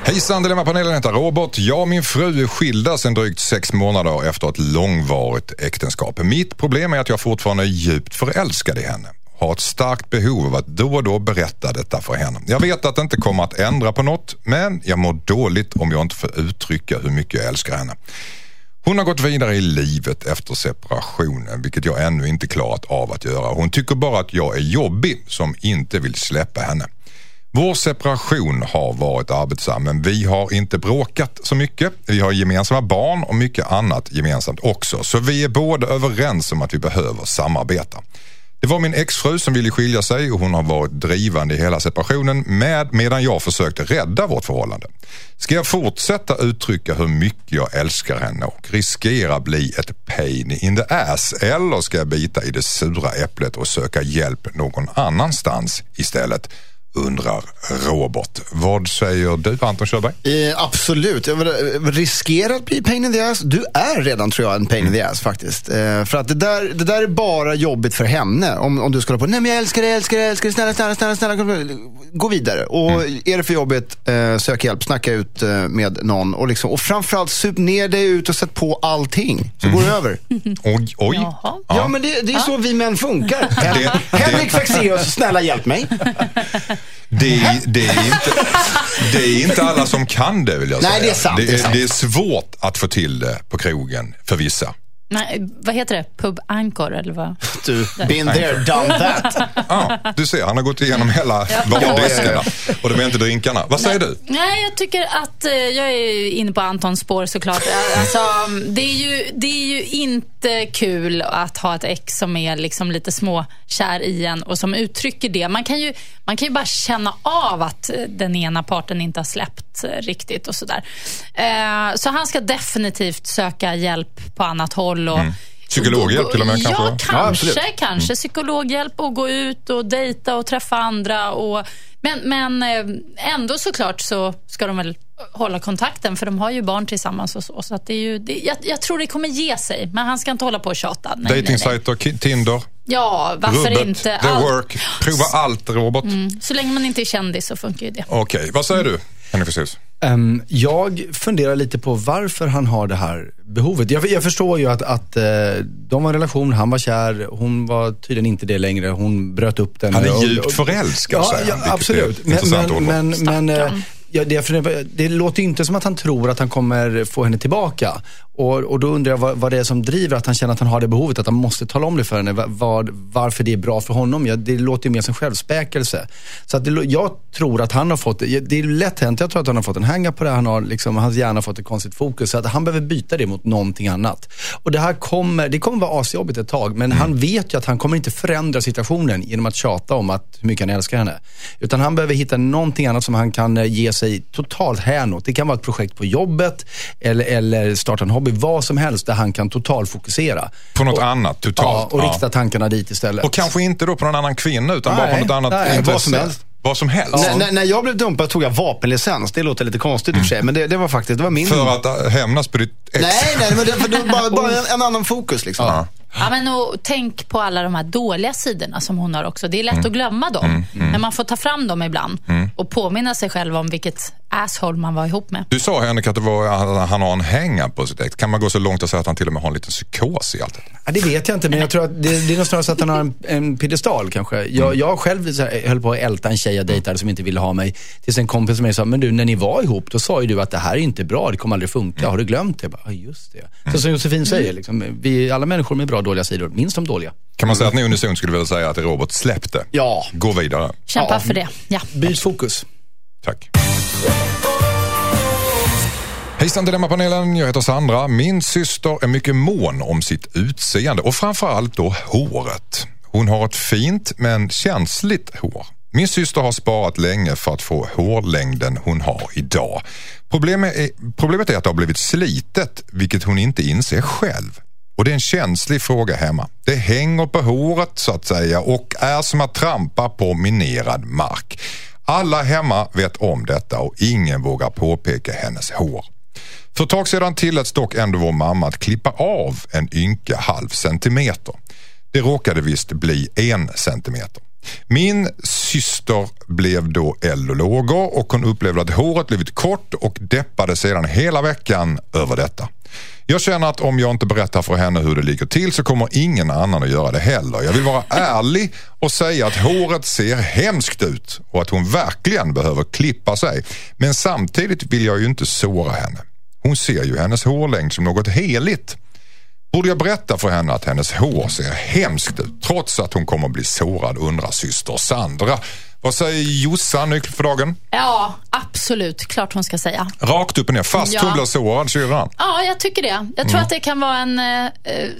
Hejsan, Dilemmapanelen heter Robert. Jag och min fru är skilda sedan drygt sex månader efter ett långvarigt äktenskap. Mitt problem är att jag fortfarande är djupt förälskad i henne. Har ett starkt behov av att då och då berätta detta för henne. Jag vet att det inte kommer att ändra på något, men jag mår dåligt om jag inte får uttrycka hur mycket jag älskar henne. Hon har gått vidare i livet efter separationen, vilket jag ännu inte klarat av att göra. Hon tycker bara att jag är jobbig som inte vill släppa henne. Vår separation har varit arbetsam men vi har inte bråkat så mycket. Vi har gemensamma barn och mycket annat gemensamt också. Så vi är båda överens om att vi behöver samarbeta. Det var min exfru som ville skilja sig och hon har varit drivande i hela separationen med, medan jag försökte rädda vårt förhållande. Ska jag fortsätta uttrycka hur mycket jag älskar henne och riskera bli ett pain in the ass eller ska jag bita i det sura äpplet och söka hjälp någon annanstans istället? Undrar Robert. Vad säger du Anton Körberg? Eh, absolut. Jag vill, eh, riskera att bli pain in the ass. Du är redan tror jag en pain in the ass faktiskt. Eh, för att det där, det där är bara jobbigt för henne. Om, om du ska på, nej men jag älskar dig, älskar dig, älskar dig, snälla, snälla, snälla, snälla. Gå vidare. Och är det för jobbigt, eh, sök hjälp, snacka ut eh, med någon. Och, liksom, och framförallt sup ner dig ut och sätt på allting. Så går det över. Oj, oj. Jaha. Ja, men det, det är så vi män funkar. <laughs> Det- Henrik Fexeus, snälla hjälp mig. <laughs> Det är, det, är inte, det är inte alla som kan det vill jag Nej, säga. det är sant, Det är det är svårt att få till det på krogen för vissa. Nej, vad heter det? Pub Anchor eller vad? <laughs> Du, been there, done that. <laughs> Ja, du ser, han har gått igenom hela bardiskarna och de är inte drinkarna. Vad säger du? Nej, jag tycker att eh, jag är inne på Antons spår såklart. Alltså, det, är ju, det är ju inte kul att ha ett ex som är liksom lite småkär i en och som uttrycker det. Man kan, ju, man kan ju bara känna av att den ena parten inte har släppt eh, riktigt och sådär. Eh, så han ska definitivt söka hjälp på annat håll. Och, Psykologhjälp till och med Ja, kanske? kanske. Ja, kanske psykologhjälp och gå ut och dejta och träffa andra. Och, men, men eh, ändå såklart så ska de väl hålla kontakten för de har ju barn tillsammans och så. så att det är ju, det, jag, jag tror det kommer ge sig, men han ska inte hålla på och tjata. Ki- Tinder, Ja, varför rubbet, inte? the Allt- work. Prova allt Robert. Så länge man inte är kändis så funkar ju det. Okej, vad säger du Henrik? Ehm, jag funderar lite på varför han har det här behovet. Jag, jag förstår ju att, att eh, de var en relation, han var kär, hon var tydligen inte det längre. Hon bröt upp den. Han är djupt förälskad Ja, ja absolut. Men, men, men, men Stackarn. ja, det, det låter inte som att han tror att han kommer få henne tillbaka. Och, och då undrar jag vad, vad det är som driver att han känner att han har det behovet, att han måste tala om det för henne. va- Vad, varför det är bra för honom. Ja, det låter ju mer som självspäkelse. Så att det, jag tror att han har fått, det är lätt hänt, jag tror att han har fått en hänga på det. Han har liksom, hans hjärna har fått ett konstigt fokus. Så att han behöver byta det mot någonting annat. Och det här kommer, det kommer vara asjobbigt ett tag. Men han vet ju att han kommer inte förändra situationen genom att tjata om att, hur mycket han älskar henne. Utan han behöver hitta någonting annat som han kan eh, ge sig totalt hän åt. Det kan vara ett projekt på jobbet eller, eller starta en hobby. Vad som helst där han kan totalfokusera. På något och, annat Ja, totalt. och Ja. rikta tankarna dit istället. Och kanske inte då på någon annan kvinna utan bara på något annat nej, intresse. vad som helst. vad som helst. När, när, när jag blev dumpad tog jag vapenlicens. Det låter lite konstigt i och för sig, men det, det var faktiskt, det var min... För att äh, hämnas på ditt ex. Nej, nej, men det, för det var bara, bara en, en annan fokus liksom. Ja. Ja, men och tänk på alla de här dåliga sidorna som hon har också. Det är lätt att glömma dem. Men man får ta fram dem ibland och påminna sig själv om vilket asshole man var ihop med. Du sa Henrik att det var, han, han har en hänga på sitt ex. Kan man gå så långt och säga att han till och med har en liten psykos i allt det? Ja, det vet jag inte, men jag tror att det, det är nog snarare så att han har en, en piedestal kanske. Jag, jag själv så här, höll på att älta en tjej jag dejtade som inte ville ha mig. Tills en kompis med mig sa, men du när ni var ihop, då sa ju du att det här är inte bra, det kommer aldrig funka. Har du glömt det? Jag bara, ja just det. Så som Josefin säger, liksom, vi alla människor med bra och dåliga sidor, minst de dåliga. Kan man säga att ni unisont skulle vilja säga att Robert släppte? Ja. Gå vidare. Kämpa Ja. för det. Ja. Byt fokus. Tack. Hejsan Dilemmapanelen, jag heter Sandra. Min syster är mycket mån om sitt utseende och framförallt då håret. Hon har ett fint men känsligt hår. Min syster har sparat länge för att få hårlängden hon har idag. Problemet är, problemet är att det har blivit slitet, vilket hon inte inser själv. Och det är en känslig fråga hemma. Det hänger på håret så att säga och är som att trampa på minerad mark. Alla hemma vet om detta och ingen vågar påpeka hennes hår. För ett tag sedan tilläts dock ändå vår mamma att klippa av en ynka halv centimeter. Det råkade visst bli en centimeter. Min syster blev då eld och lågor och hon upplevde att håret blivit kort och deppade sedan hela veckan över detta. Jag känner att om jag inte berättar för henne hur det ligger till så kommer ingen annan att göra det heller. Jag vill vara <laughs> ärlig och säga att håret ser hemskt ut och att hon verkligen behöver klippa sig. Men samtidigt vill jag ju inte såra henne. Hon ser ju hennes hårlängd som något heligt. Borde jag berätta för henne att hennes hår ser hemskt ut trots att hon kommer bli sårad undrar syster Sandra. Vad säger Jossan nyckel för dagen? ja, absolut. Klart hon ska säga. Rakt upp och ner, fast Ja. hon blir sårad syrran. Ja, jag tycker det. Jag tror Mm. att det kan vara en eh,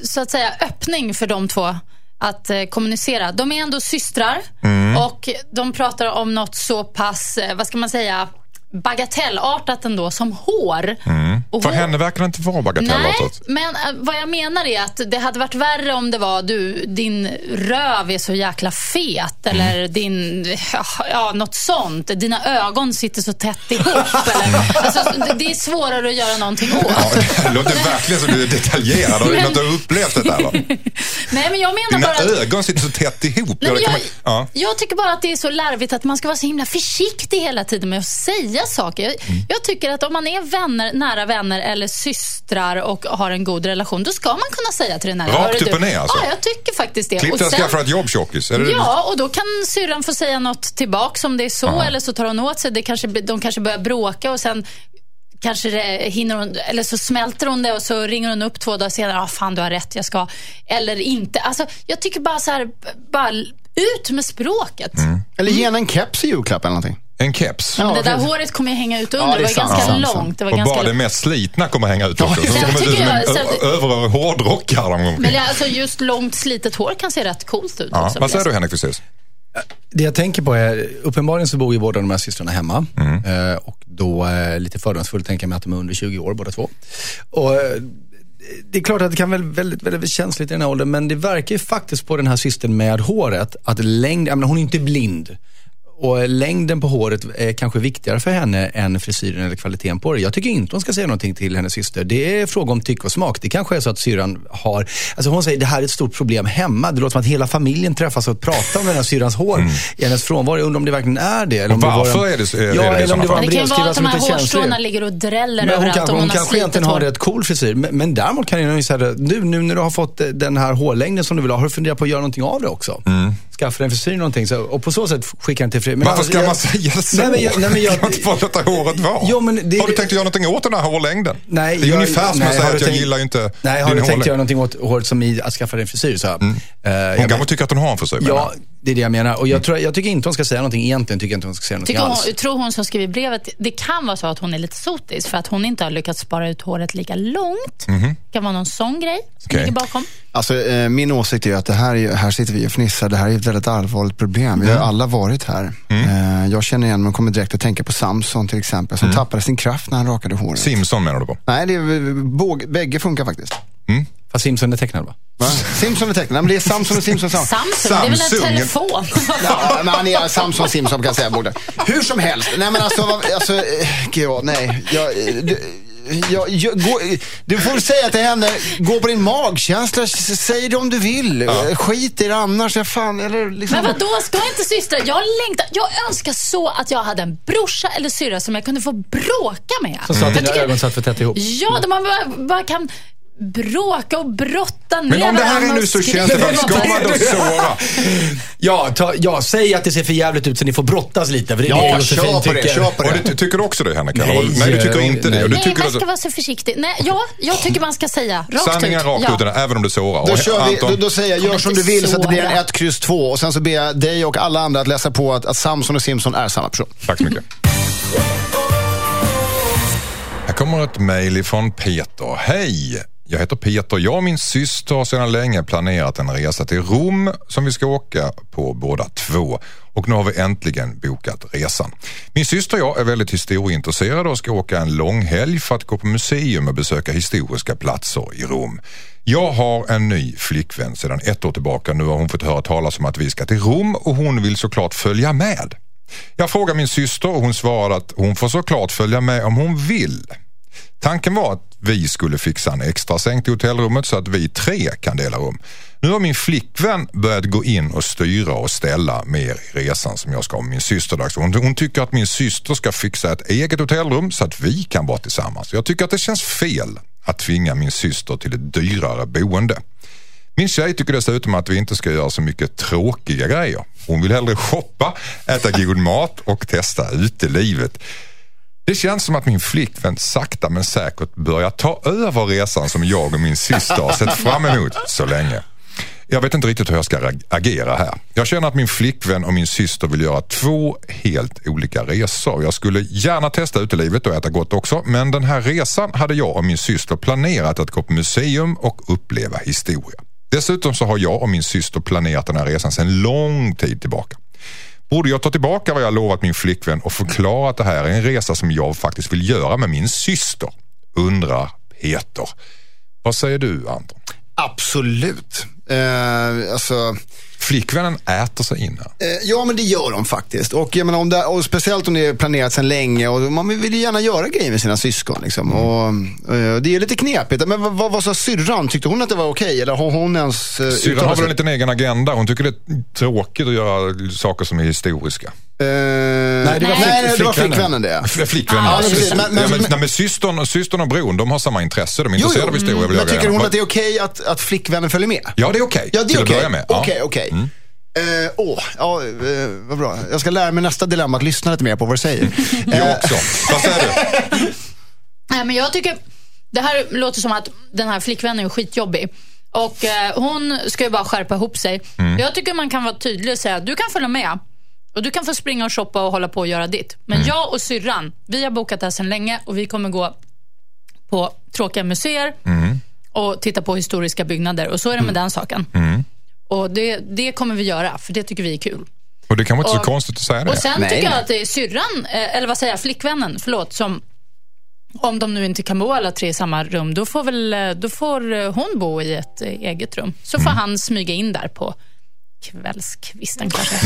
så att säga öppning för de två att eh, kommunicera. De är ändå systrar Mm. och de pratar om något så pass, eh, vad ska man säga, bagatellartat ändå som hår. Och Mm. För hår- henne verkar det inte vara Nej, bagatellartat. men äh, vad jag menar är att det hade varit värre om det var du, din röv är så jäkla fet Mm. eller din, ja, något sånt. Dina ögon sitter så tätt ihop. eller, <laughs> alltså, det- är svårare att göra någonting åt. Ja, det låter verkligen som du är detaljerad. Har du Men- du har upplevt det där? <laughs> Nej, men jag menar Dina bara att ögon sitter så tätt ihop. Nej, jag, man- ja. jag tycker bara att det är så larvigt att man ska vara så himla försiktig hela tiden med att säga saker. Jag, Mm. jag tycker att om man är vänner, nära vänner eller systrar och har en god relation, då ska man kunna säga till den här. Rakt "Hörru upp du." och ner, alltså? Ja, jag tycker faktiskt det. Klipp dig och sen- skaffa ett jobb tjockis. Är det det du- Ja, och då kan syrran få säga något tillbaka om det är så, eller så tar hon åt sig. Det kanske, de kanske börjar bråka och sen kanske det hinner hon, eller så smälter hon det och så ringer hon upp två dagar senare. Ah, fan, du har rätt, jag ska. Eller inte. Alltså, jag tycker bara så här, bara ut med språket. Mm. Eller ge henne en keps i julklapp eller någonting. En keps. Ja, Men det där precis. håret kommer ju hänga ut Ja, under. det är det var sant, ganska sant, långt. Det var Och ganska bara det mest slitna kommer hänga ut också. Så de kommer tycker ut som en sen- ö- över hårdrockare. Men det, alltså, just långt slitet hår kan se rätt coolt ut Ja. också. Vad säger du Henrik precis? Det jag tänker på är, uppenbarligen så bor ju båda de här systrarna hemma. Mm. Eh, och då, eh, lite fördomsfullt, tänker jag mig att de är under 20 år båda två. Och, eh, det är klart att det kan vara väldigt, väldigt känsligt i den här åldern, men det verkar ju faktiskt på den här systern med håret att längd, jag menar, hon är inte blind. Och längden på håret är kanske viktigare för henne än frisyren eller kvaliteten på det. Jag tycker inte hon ska säga någonting till hennes syster. Det är fråga om tycke och smak. Det kanske är så att syrran har, alltså hon säger det här är ett stort problem hemma. Det låter som att hela familjen träffas och pratar om den här syrrans hår i hennes frånvaro. Jag undrar om det verkligen är det. Eller om Mm. Och det var varför en, är det så- är ja, det eller om det var en det kan ju vara att de här hårstråna ligger och dräller Men hon, överallt kan, om hon hon har kanske egentligen har rätt cool frisyr. Men, men däremot kan jag ju säga nu, nu när du har fått eh, den här hårlängden som du vill ha, har du funderat på att göra någonting av det också? Skaffa dig en frisyr någonting. Så, och på så sätt skicka den till fri. Men Varför alltså, ska jag- man säga så? Nej, men jag, nej, men jag, kan inte bara låta håret vara? Jo, men det- har du tänkt att göra någonting åt den här hårlängden? Nej, det är jag- ungefär som nej, att säga har att jag tänkt- gillar inte Nej, har din du tänkt hårlängd. göra någonting åt håret som i att skaffa dig en frisyr? Så, mm. Hon kan väl tycka att hon har en frisyr Ja. Det är det jag menar. Och jag, tror, jag tycker inte hon ska säga någonting egentligen. Tycker jag inte hon ska säga någonting alls. hon, tror hon som skriver brevet, det kan vara så att hon är lite sotis för att hon inte har lyckats spara ut håret lika långt. Det kan vara någon sån grej som Okej. ligger bakom. Alltså, eh, min åsikt är att det här, är, här sitter vi och fnissar. Det här är ett väldigt allvarligt problem. Vi har alla varit här. Eh, jag känner igen mig och kommer direkt att tänka på Samson till exempel. Som tappade sin kraft när han rakade håret. Simpson menar du på? Nej, det är, båg, bägge funkar faktiskt. Fast Simpson är tecknad va? Va? Simpson är tecknad. Men det är Samson och Simpson. Sam Samsung, det är väl en telefon? Ja, men han är Samson Simpson kan jag säga borde. Hur som helst. Nej men alltså, vad- alltså eh, GA, nej. Jag, eh, du, jag, jag, gå, du får säga till henne, gå på din magkänsla, säg det om du vill. Eh, Skit i det annars, ja, fan. Eller liksom. Men vadå, ska inte systrar? Jag längtar. Jag önskar så att jag hade en brorsa eller syrra som jag kunde få bråka med. Som sa att Jag dina ögon satt för tätt ihop. Ja, man bara, bara kan bråka och brotta ner Men om det här är nu så känsligt, ska man då såra? Ja, ta, ja, säg att det ser för jävligt ut så ni får brottas lite. För det är Ja, det kör på det, tycker. kör på Och det. det, tycker du också det Henrik? Nej, nej, du tycker inte det. nej. Och du Nej, man att ska vara så försiktig. Nej, ja, jag tycker man ska säga rakt sanningen ut. rakt ja. ut, även om det sårar. Då, kör vi, Anton, då, då säger jag, gör som du vill så att det blir en såra. 1, kryss 2. Och sen så ber jag dig och alla andra att läsa på att, att Samson och Simpson är samma person. Tack så mycket. Här kommer ett mejl från Peter. Hej! Jag heter Peter. Jag och min syster har sedan länge planerat en resa till Rom som vi ska åka på båda två. Och nu har vi äntligen bokat resan. Min syster och jag är väldigt historieintresserade och ska åka en lång helg för att gå på museum och besöka historiska platser i Rom. Jag har en ny flickvän sedan ett år tillbaka. Nu har hon fått höra talas om att vi ska till Rom och hon vill såklart följa med. Jag frågade min syster och hon svarade att hon får såklart följa med om hon vill. Tanken var att vi skulle fixa en extra säng till hotellrummet så att vi tre kan dela rum. Nu har min flickvän börjat gå in och styra och ställa mer i resan som jag ska ha med min syster. Hon, hon tycker att min syster ska fixa ett eget hotellrum så att vi kan vara tillsammans. Jag tycker att det känns fel att tvinga min syster till ett dyrare boende. Min tjej tycker dessutom att vi inte ska göra så mycket tråkiga grejer. Hon vill hellre shoppa, äta god mat och testa utelivet. Det känns som att min flickvän sakta men säkert börjar ta över resan som jag och min syster har sett fram emot så länge. Jag vet inte riktigt hur jag ska agera här. Jag känner att min flickvän och min syster vill göra två helt olika resor. Jag skulle gärna testa utelivet och äta gott också, men den här resan hade jag och min syster planerat att gå på museum och uppleva historia. Dessutom så har jag och min syster planerat den här resan sedan lång tid tillbaka. Borde jag ta tillbaka vad jag lovat min flickvän och förklara att det här är en resa som jag faktiskt vill göra med min syster? Undrar Peter. Vad säger du Anton? Absolut. Eh, alltså, Flickvännen äter sig in eh, ja, men det gör de faktiskt. Och, jag menar, om det, och speciellt om det är planerat sedan länge. Och man vill ju gärna göra grejer med sina syskon. Liksom. Och, eh, det är lite knepigt. Men vad, vad, vad sa syrran? Tyckte hon att det var okej? Eller har hon ens... eh, Syrran har väl en liten egen agenda. Hon tycker det är tråkigt att göra saker som är historiska. Eh, nej, det var nej, nej, det var flickvännen. det. Flickvännen, Ja, ja. men precis. Men- men- ja, men, men- nej, men systern, systern och bron, de har samma intresse. De är intresserade av historia. Men tycker hon att det är okej att, att flickvännen följer med? Ja, det är okej. Ja, det till är att okej. börja med. Ja. Mm. Okej, okej. Eh, Åh, ja, eh, vad bra. Jag ska lära mig nästa dilemma att lyssna lite mer på vad du säger. <laughs> Jag också. Vad säger du? <laughs> Nej, men jag tycker, det här låter som att den här flickvännen är skitjobbig. Och eh, hon ska ju bara skärpa ihop sig. Mm. Jag tycker man kan vara tydlig och säga du kan följa med. Och du kan få springa och shoppa och hålla på och göra ditt. Men Mm. jag och syrran, vi har bokat det här sedan länge och vi kommer gå på tråkiga museer Mm. och titta på historiska byggnader. Och så är det med den saken. Mm. Och det, det kommer vi göra, för det tycker vi är kul. Och det kan vara inte så Och- konstigt att säga det. Och sen Nej, tycker jag att det är syrran, eh, eller vad säger jag, flickvännen, förlåt, som om de nu inte kan bo alla tre i samma rum, då får, väl, eh, då får eh, hon bo i ett eget rum. Så Mm. får han smyga in där på kvällskvisten kanske.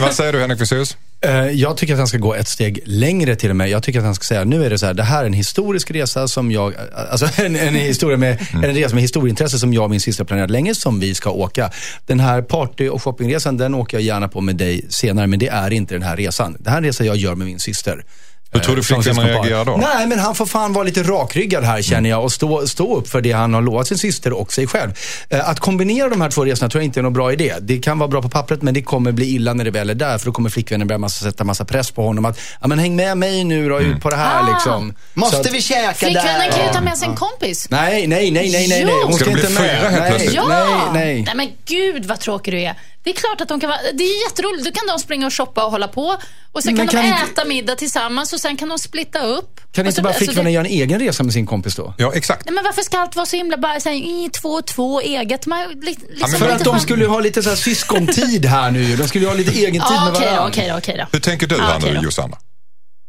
<laughs> Vad säger du Henrik Fexeus? Eh, Jag tycker att han ska gå ett steg längre till och med. Jag tycker att han ska säga, nu är det så här, det här är en historisk resa som jag, alltså <laughs> en, en historia med, en resa med historieintresse som jag och min syster har planerat länge som vi ska åka. Den här party och shoppingresan, den åker jag gärna på med dig senare, men det är inte den här resan. Det här är en resa jag gör med min syster. Hur tror du Eh, flickvännen reagerar då? Nej, men han får fan vara lite rakryggad här känner jag och stå, stå upp för det han har lovat sin syster och sig själv. Eh, Att kombinera de här två resorna tror jag inte är någon bra idé. Det kan vara bra på pappret men det kommer bli illa när det väl är där för då kommer flickvännen börja massa, sätta massa press på honom att, ja men häng med mig nu då ut på det här Ah. liksom. Måste att- vi käka Flickvännen där? kan ju ta med sig en kompis. Nej, nej, nej, nej, nej, nej. Hon Ska ska, det bli inte fyra med. helt nej, plötsligt? Ja! nej, nej. Nej men gud vad tråkig du är. Det är klart att de kan vara, det är jätteroligt. Då kan de springa och shoppa och hålla på. Och sen kan, kan de inte- äta middag tillsammans och sen kan de splitta upp. Kan Och inte så- bara alltså, flickvännen det- göra en egen resa med sin kompis då? Ja, exakt. Nej, men varför ska allt vara så himla bara så här, i två och två eget? Man, li, liksom men För att de fan- skulle ju ha lite så här syskontid här nu. De skulle ju ha lite egen tid Ja, med varandra. okej då, okej då. Hur tänker du Ja, här nu då. Josanna?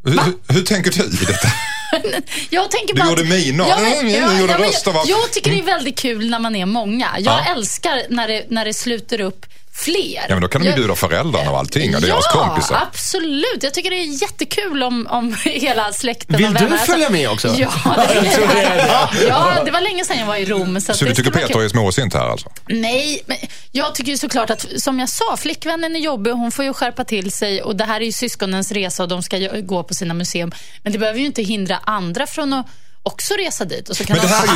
Hur, hur, hur tänker du i detta? <laughs> jag tänker Du bara gjorde att- miner. Ja, men- Mm, ja, du gjorde ja, men röster, jag, jag tycker det är väldigt kul när man är många. Jag Ja. älskar när det, när det sluter upp fler. Ja, men då kan de ju bjuda föräldrarna och allting och ja, deras kompisar. absolut. Jag tycker det är jättekul om, om <laughs> hela släkten Vill och du vänner. följa med också? Ja, det, <laughs> ja, det var länge sedan jag var i Rom. Så, Så du det tycker Peter är småsint här alltså? Nej, men jag tycker ju såklart att, som jag sa, flickvännen är jobbig och hon får ju skärpa till sig och det här är ju syskonens resa och de ska gå på sina museum. Men det behöver ju inte hindra andra från att också resa dit. Och så kan, Men det de, här är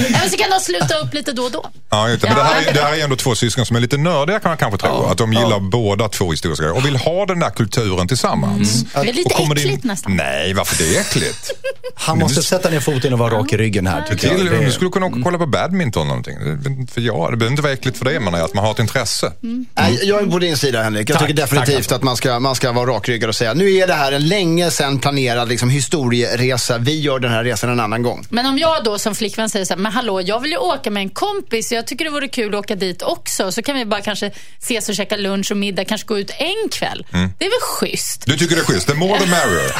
ju... <laughs> Eller så kan de sluta upp lite då och då. Ja, det. Men det här, är, det här är ändå två syskon som är lite nördiga kan man kanske tro. att de gillar båda två historiska grejer och vill ha den där kulturen tillsammans. Det är lite det in- äckligt nästan. Nej, varför det är äckligt? Han måste sätta ner foten och vara rak i ryggen här tycker Till, jag. Det- du skulle kunna åka och kolla på badminton eller någonting. Inte För jag, det behöver inte vara äckligt för det, men att man har ett intresse. Nej, jag är på din sida Henrik. Jag Tack, tycker definitivt tack. att man ska, man ska vara rakryggad och säga nu är det här en länge sedan planerad liksom, historieresa. Vi gör den här resan en annan gång. Men om jag då som flickvän säger så här, men hallå, jag vill ju åka med en kompis. Jag tycker det vore kul att åka dit också. Så kan vi bara kanske ses och käka lunch och middag, kanske gå ut en kväll. Det är väl schysst? Du tycker det är schysst. The more the merrier.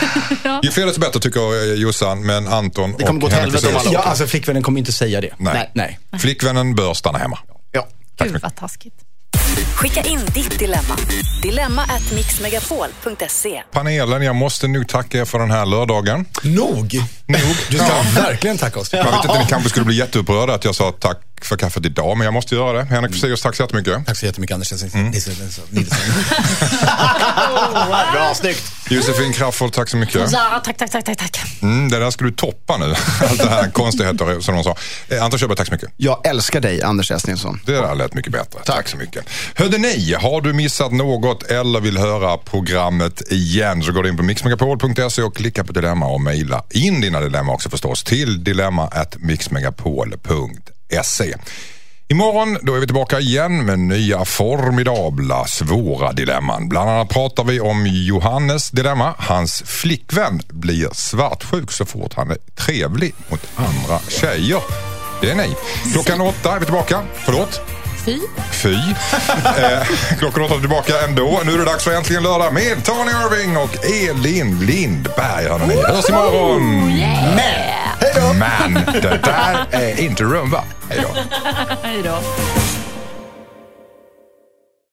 <laughs> Ju fler desto bättre tycker eh, Jossan, men Anton Det kommer gå Henrik helvete om alla Ja, alltså flickvännen kommer inte säga det. Nej. Nej. Flickvännen bör stanna hemma. Ja. Gud vad taskigt. Skicka in ditt dilemma. Dilemma at mixmegapol.se. Panelen, jag måste nu tacka er för den här lördagen. Nog. Nog. Du ska verkligen tacka oss. Jag vet inte, ni kanske skulle bli jätteupprörda att jag sa tack för kaffet idag, men jag måste göra det. Henrik Fexeus, tack så jättemycket. Tack så jättemycket Anders Nilsson. Nilsson. Bra, snyggt. Josefin Crafoord, tack så mycket. Ja, tack, tack, tack, tack, tack. Mm, det där ska du toppa nu. <laughs> Allt det här konstigheter som de sa. Eh, Anton Körberg, tack så mycket. Jag älskar dig, Anders S. Nilsson. Det där lät mycket bättre. Tack, så mycket. Hörde ni, har du missat något eller vill höra programmet igen så går du in på mixmegapol.se och klicka på dilemma och mejla in dina dilemma också förstås till dilemma at mixmegapol.se. Imorgon då är vi tillbaka igen med nya formidabla svåra dilemman. Bland annat pratar vi om Johannes dilemma. Hans flickvän blir svartsjuk så fort han är trevlig mot andra tjejer. Det är ni. Klockan åtta är vi tillbaka. Förlåt? Fy. Fy. <laughs> eh, klockan åtta tillbaka ändå. Nu är det dags för Äntligen lördag med Tony Irving och Elin Lindberg. Hörni, ni hörs imorgon. Men, men det där är inte rumba. Hej då. <laughs> Hej då.